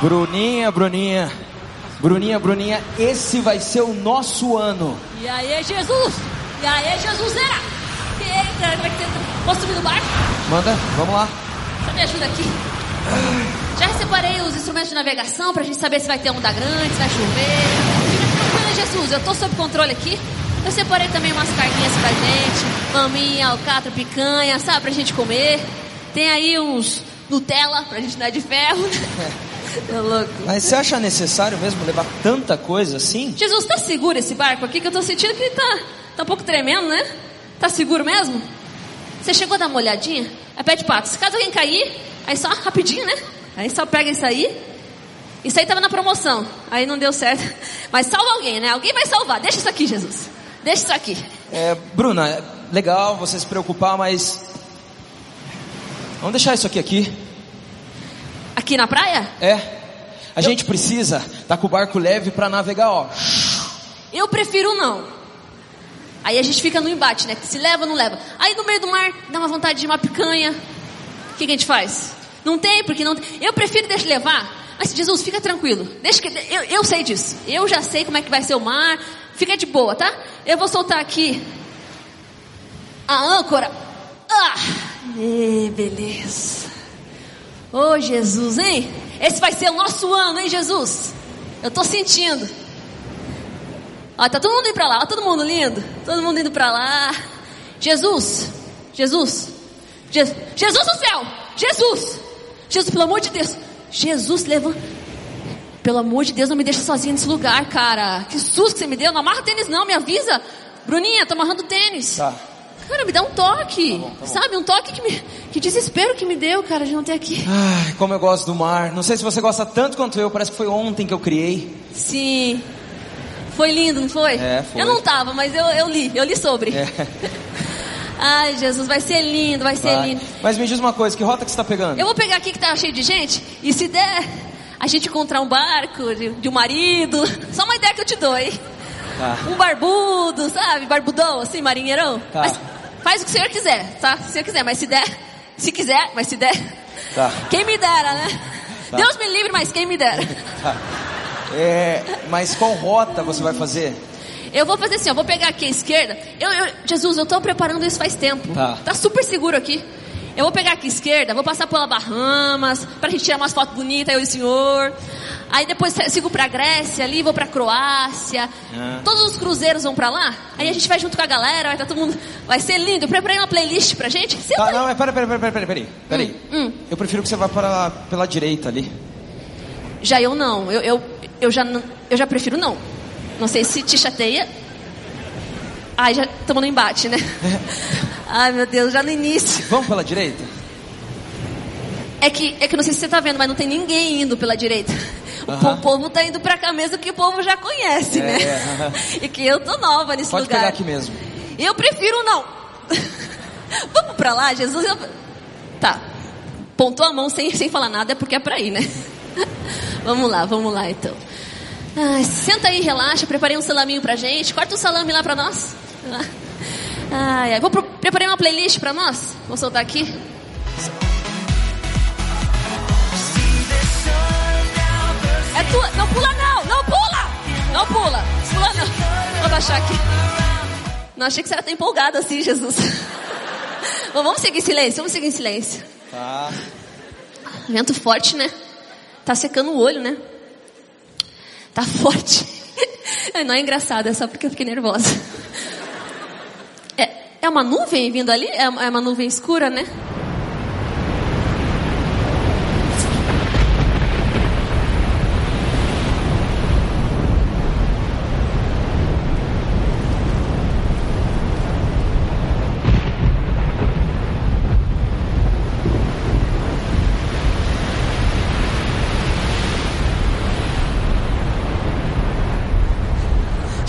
Bruninha, Bruninha. Bruninha, Bruninha, esse vai ser o nosso ano. E aí, Jesus? E aí, Jesus era? Eita, como é que. Posso subir no barco? Manda, vamos lá. Você me ajuda aqui. Já separei os instrumentos de navegação pra gente saber se vai ter onda grande, se vai chover. Fica tranquila, Jesus, eu tô sob controle aqui. Eu separei também umas carninhas pra gente, maminha, alcatra, picanha, sabe, pra gente comer. Tem aí uns Nutella pra gente dar de ferro. Tá louco. Mas você acha necessário mesmo levar tanta coisa assim? Jesus, tá seguro esse barco aqui? Que eu tô sentindo que tá, tá um pouco tremendo, né? Tá seguro mesmo? Você chegou a dar uma olhadinha? Aí pede pato. Se caso alguém cair, aí só rapidinho, né? Aí só pega isso aí. Isso aí tava na promoção. Aí não deu certo. Mas salva alguém, né? Alguém vai salvar. Deixa isso aqui, Jesus. Deixa isso aqui. É, Bruna, é legal você se preocupar, mas. Vamos deixar isso aqui aqui. Aqui na praia? É. A gente precisa estar com o barco leve para navegar, ó. Eu prefiro não. Aí a gente fica no embate, né? Se leva ou não leva. Aí no meio do mar dá uma vontade de uma picanha. O que, que a gente faz? Não tem, porque não tem. Eu prefiro deixar levar. Mas Jesus, fica tranquilo. Deixa que eu, eu sei disso. Eu já sei como é que vai ser o mar. Fica de boa, tá? Eu vou soltar aqui a âncora. Ah, e beleza. Oh, Jesus, hein? Esse vai ser o nosso ano, hein, Jesus? Eu tô sentindo. Ó, tá todo mundo indo pra lá, ó, todo mundo lindo. Todo mundo indo pra lá. Jesus, Jesus, Je Jesus do céu, Jesus, Jesus, pelo amor de Deus, Jesus, levanta. Pelo amor de Deus, não me deixa sozinha nesse lugar, cara. Que susto que você me deu. Não amarra tênis, não, me avisa. Bruninha, tô amarrando tênis. Tá. Cara, me dá um toque. Tá bom, tá bom. Sabe, um toque que me. Que desespero que me deu, cara, de não ter aqui. Ai, como eu gosto do mar. Não sei se você gosta tanto quanto eu, parece que foi ontem que eu criei. Sim. Foi lindo, não foi? É, foi. Eu não tava, mas eu, eu li, eu li sobre. É. Ai, Jesus, vai ser lindo, vai ser Vai. lindo. Mas me diz uma coisa, que rota que você tá pegando? Eu vou pegar aqui que tá cheio de gente, e se der, a gente encontrar um barco de, de um marido, só uma ideia que eu te dou, hein? Tá. Um barbudo, sabe? Barbudão, assim, marinheirão. Tá. Mas faz o que o senhor quiser, tá? Se o senhor quiser, mas se der, se quiser, mas se der. Tá. Quem me dera, né? Tá. Deus me livre, mas quem me dera. É, mas qual rota você vai fazer? Eu vou fazer assim, eu vou pegar aqui a esquerda. Eu, eu- Jesus, eu tô preparando isso faz tempo. Tá. super seguro aqui. Eu vou pegar aqui a esquerda, vou passar pela Bahamas, pra gente tirar umas fotos bonitas, eu e o senhor. Aí depois sigo pra Grécia ali, vou pra Croácia. Ah. Todos os cruzeiros vão pra lá. Aí a gente vai junto com a galera, vai estar todo mundo. Vai ser lindo. Preparei uma playlist pra gente. Senta Tá, não, é, pera, pera, pera, pera, pera, peraí. hum. Eu prefiro que você vá para, pela direita ali. Já eu não. Eu, eu, eu, já, eu já prefiro não. Não sei se te chateia. Ai, já estamos no embate, né? Ai, meu Deus, já no início. Vamos pela direita? É que, é que não sei se você tá vendo, mas não tem ninguém indo pela direita. O Aham. po- povo tá indo pra cá mesmo que o povo já conhece, É, né? E que eu tô nova nesse Pode lugar. pegar aqui mesmo. Eu prefiro não. Vamos pra lá, Jesus. eu- Tá. Pontou a mão sem, sem falar nada, é porque é pra ir, né? vamos lá, vamos lá então. Ai, senta aí, relaxa. Preparei um salaminho pra gente. Corta o salame lá pra nós. Ai, ai. Vou pro- preparei uma playlist pra nós. Vou soltar aqui. Tua. Não pula não, não pula! Não pula. Pula não. Vou abaixar aqui. Não achei que você era tão empolgado assim, Jesus. Bom, vamos seguir em silêncio, vamos seguir em silêncio. Tá. Vento forte, né? Tá secando o olho, né? Tá forte. Não é engraçado, é só porque eu fiquei nervosa. É, é uma nuvem vindo ali? É é uma nuvem escura, né?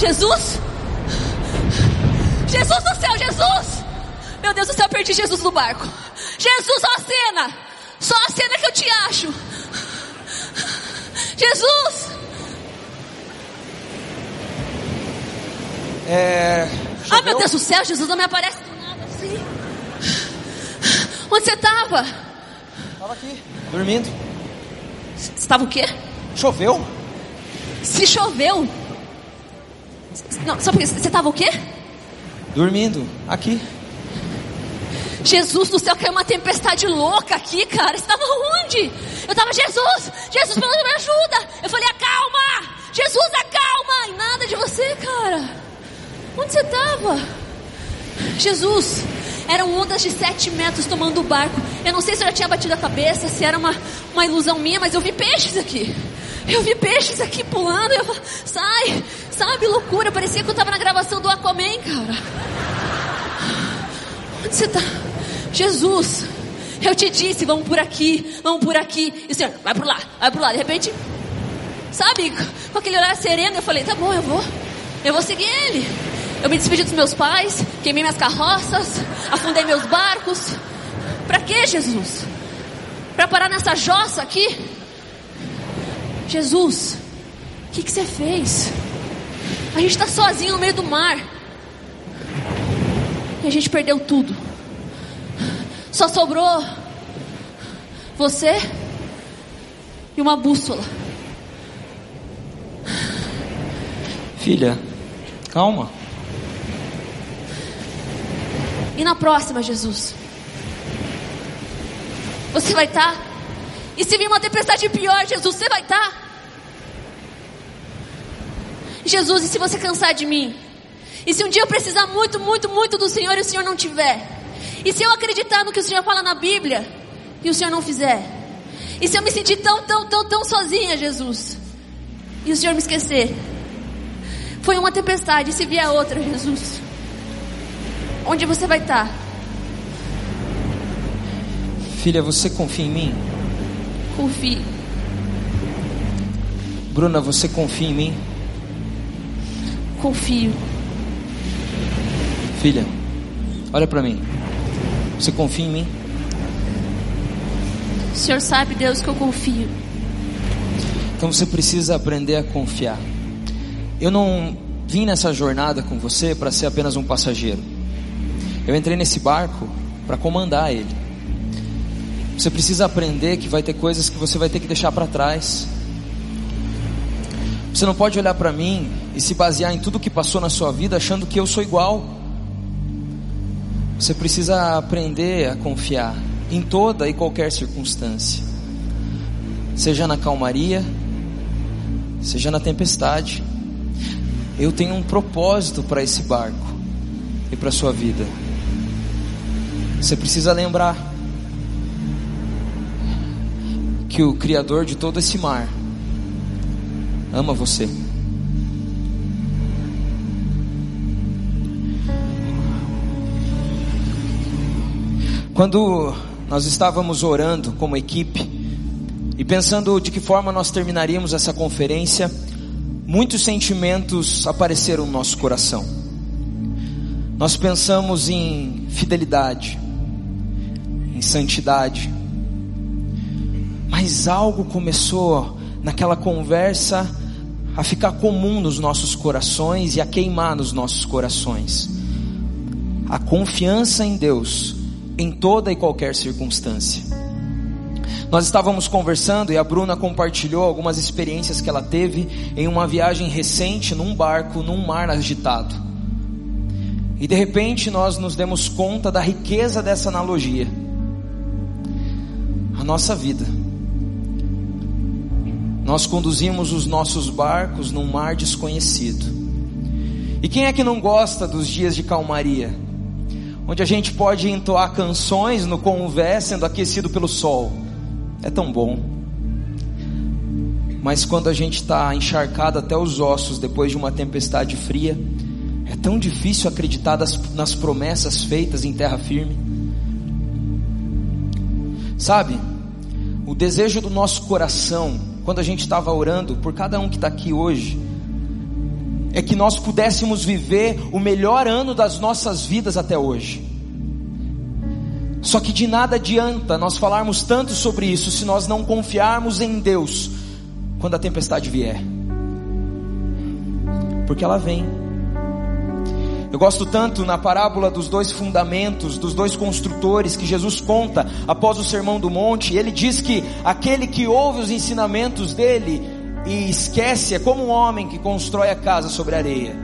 Jesus! Jesus do céu, Jesus! Meu Deus do céu, eu perdi Jesus no barco. Jesus, só a cena! Só a cena que eu te acho! Jesus! É. Ah, meu Deus do céu, Jesus não me aparece do nada assim. Onde você estava? Tava aqui, dormindo. Você estava o quê? Choveu? Se choveu? Não, só porque você estava o quê? Dormindo, aqui. Jesus do céu, caiu uma tempestade louca aqui, cara. Você estava onde? Eu estava, Jesus, Jesus, pelo menos me ajuda. Eu falei, acalma, Jesus, acalma. E nada de você, cara. Onde você estava? Jesus, eram ondas de sete metros tomando o barco. Eu não sei se eu já tinha batido a cabeça, se era uma, uma ilusão minha, mas eu vi peixes aqui. Eu vi peixes aqui pulando. Eu sai, sabe, loucura. Parecia que eu estava na gravação do Aquaman, cara. Onde você está? Jesus, eu te disse, vamos por aqui, vamos por aqui. E o Senhor, vai por lá, vai por lá. De repente, sabe, com aquele olhar sereno, eu falei, tá bom, eu vou, eu vou seguir Ele. Eu me despedi dos meus pais, queimei minhas carroças, afundei meus barcos. Para que, Jesus? Para parar nessa jossa aqui? Jesus, o que, que você fez? A gente está sozinho no meio do mar. E a gente perdeu tudo. Só sobrou você e uma bússola. Filha, calma. E na próxima, Jesus? Você vai estar? Tá? E se vir uma tempestade pior, Jesus, você vai estar? Tá? Jesus, e se você cansar de mim? E se um dia eu precisar muito, muito, muito do Senhor e o Senhor não tiver? E se eu acreditar no que o Senhor fala na Bíblia e o Senhor não fizer? E se eu me sentir tão, tão, tão, tão sozinha, Jesus? E o Senhor me esquecer? Foi uma tempestade, e se vier outra, Jesus? Onde você vai estar? Filha, você confia em mim? Confio. Bruna, você confia em mim? Confio. Filha, olha para mim. Você confia em mim? O Senhor sabe, Deus, que eu confio. Então você precisa aprender a confiar. Eu não vim nessa jornada com você para ser apenas um passageiro. Eu entrei nesse barco para comandar ele. Você precisa aprender que vai ter coisas que você vai ter que deixar para trás. Você não pode olhar para mim e se basear em tudo que passou na sua vida achando que eu sou igual. Você precisa aprender a confiar em toda e qualquer circunstância, seja na calmaria, seja na tempestade. Eu tenho um propósito para esse barco e para a sua vida. Você precisa lembrar que o Criador de todo esse mar ama você. Quando nós estávamos orando como equipe e pensando de que forma nós terminaríamos essa conferência, muitos sentimentos apareceram no nosso coração. Nós pensamos em fidelidade, em santidade, mas algo começou naquela conversa a ficar comum nos nossos corações e a queimar nos nossos corações. A confiança em Deus em toda e qualquer circunstância. Nós estávamos conversando e a Bruna compartilhou algumas experiências que ela teve em uma viagem recente num barco num mar agitado. E de repente nós nos demos conta da riqueza dessa analogia. A nossa vida. Nós conduzimos os nossos barcos num mar desconhecido. E quem é que não gosta dos dias de calmaria? Onde a gente pode entoar canções no convé sendo aquecido pelo sol. É tão bom. Mas quando a gente está encharcado até os ossos depois de uma tempestade fria, é tão difícil acreditar nas promessas feitas em terra firme. Sabe, o desejo do nosso coração, quando a gente estava orando por cada um que está aqui hoje, é que nós pudéssemos viver o melhor ano das nossas vidas até hoje. Só que de nada adianta nós falarmos tanto sobre isso se nós não confiarmos em Deus quando a tempestade vier. Porque ela vem. Eu gosto tanto na parábola dos dois fundamentos, dos dois construtores que Jesus conta após o sermão do monte. Ele diz que aquele que ouve os ensinamentos dele e esquece é como um homem que constrói a casa sobre areia.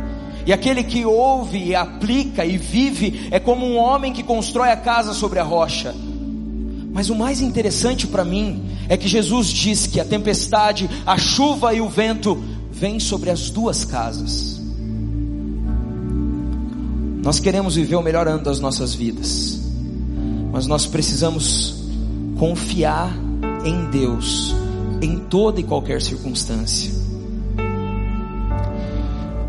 E aquele que ouve e aplica e vive é como um homem que constrói a casa sobre a rocha. Mas o mais interessante para mim é que Jesus diz que a tempestade, a chuva e o vento vêm sobre as duas casas. Nós queremos viver o melhor ano das nossas vidas, mas nós precisamos confiar em Deus em toda e qualquer circunstância.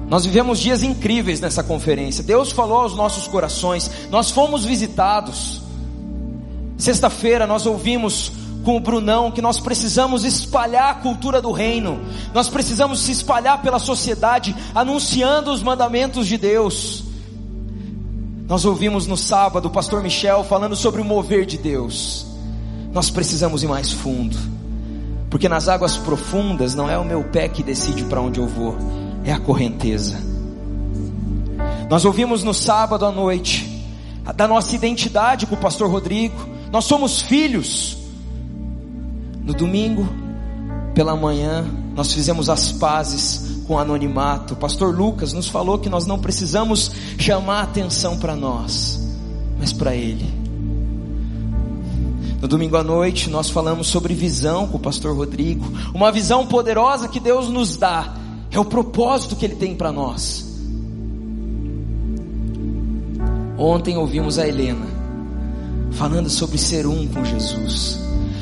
Nós vivemos dias incríveis nessa conferência. Deus falou aos nossos corações. Nós fomos visitados. Sexta-feira nós ouvimos com o Brunão que nós precisamos espalhar a cultura do reino. Nós precisamos se espalhar pela sociedade anunciando os mandamentos de Deus. Nós ouvimos no sábado o pastor Michel falando sobre o mover de Deus. Nós precisamos ir mais fundo. Porque nas águas profundas não é o meu pé que decide para onde eu vou, é a correnteza. Nós ouvimos no sábado à noite da nossa identidade com o pastor Rodrigo. Nós somos filhos. No domingo, pela manhã, nós fizemos as pazes com o anonimato. O pastor Lucas nos falou que nós não precisamos chamar atenção para nós, mas para Ele. No domingo à noite, nós falamos sobre visão com o pastor Rodrigo, uma visão poderosa que Deus nos dá, é o propósito que Ele tem para nós. Ontem ouvimos a Helena falando sobre ser um com Jesus,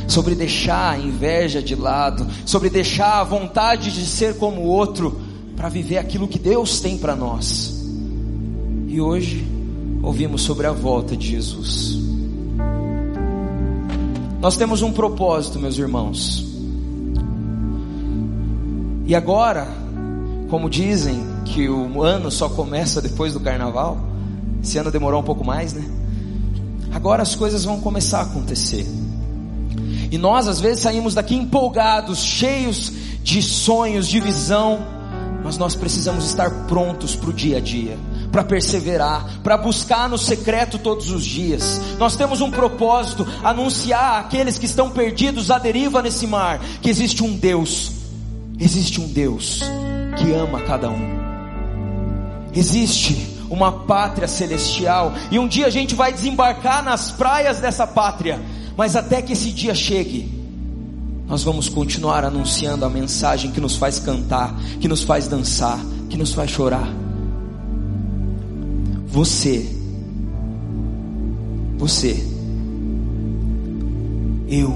sobre deixar a inveja de lado, sobre deixar a vontade de ser como o outro, para viver aquilo que Deus tem para nós. E hoje ouvimos sobre a volta de Jesus. Nós temos um propósito, meus irmãos. E agora, como dizem que o ano só começa depois do carnaval, esse ano demorou um pouco mais, né? Agora as coisas vão começar a acontecer. E nós às vezes saímos daqui empolgados, cheios de sonhos, de visão, mas nós precisamos estar prontos para o dia a dia, para perseverar, para buscar no secreto todos os dias. Nós temos um propósito: anunciar àqueles que estão perdidos à deriva nesse mar, que existe um Deus, existe um Deus que ama cada um. Existe uma pátria celestial, e um dia a gente vai desembarcar nas praias dessa pátria, mas até que esse dia chegue, nós vamos continuar anunciando a mensagem que nos faz cantar, que nos faz dançar, que nos faz chorar. Você, você, eu,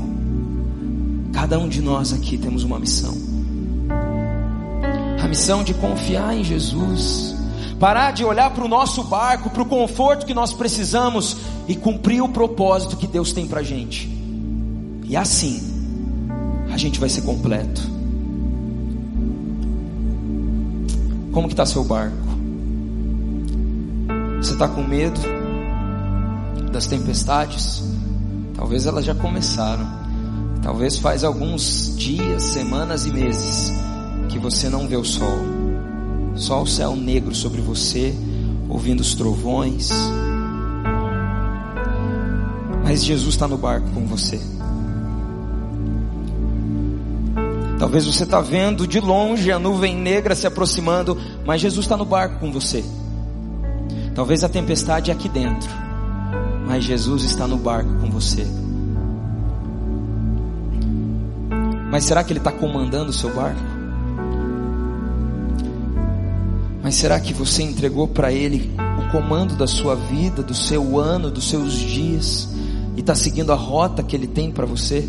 cada um de nós aqui temos uma missão. A missão de confiar em Jesus parar de olhar para o nosso barco, para o conforto que nós precisamos e cumprir o propósito que Deus tem para a gente. E assim, a gente vai ser completo. Como que está seu barco? Você está com medo das tempestades? Talvez elas já começaram. Talvez faz alguns dias, semanas e meses que você não vê o sol. Só o céu negro sobre você, ouvindo os trovões. Mas Jesus está no barco com você. Talvez você está vendo de longe a nuvem negra se aproximando, mas Jesus está no barco com você. Talvez a tempestade é aqui dentro, mas Jesus está no barco com você. Mas será que Ele está comandando o seu barco? Mas será que você entregou para Ele o comando da sua vida, do seu ano, dos seus dias, e está seguindo a rota que Ele tem para você?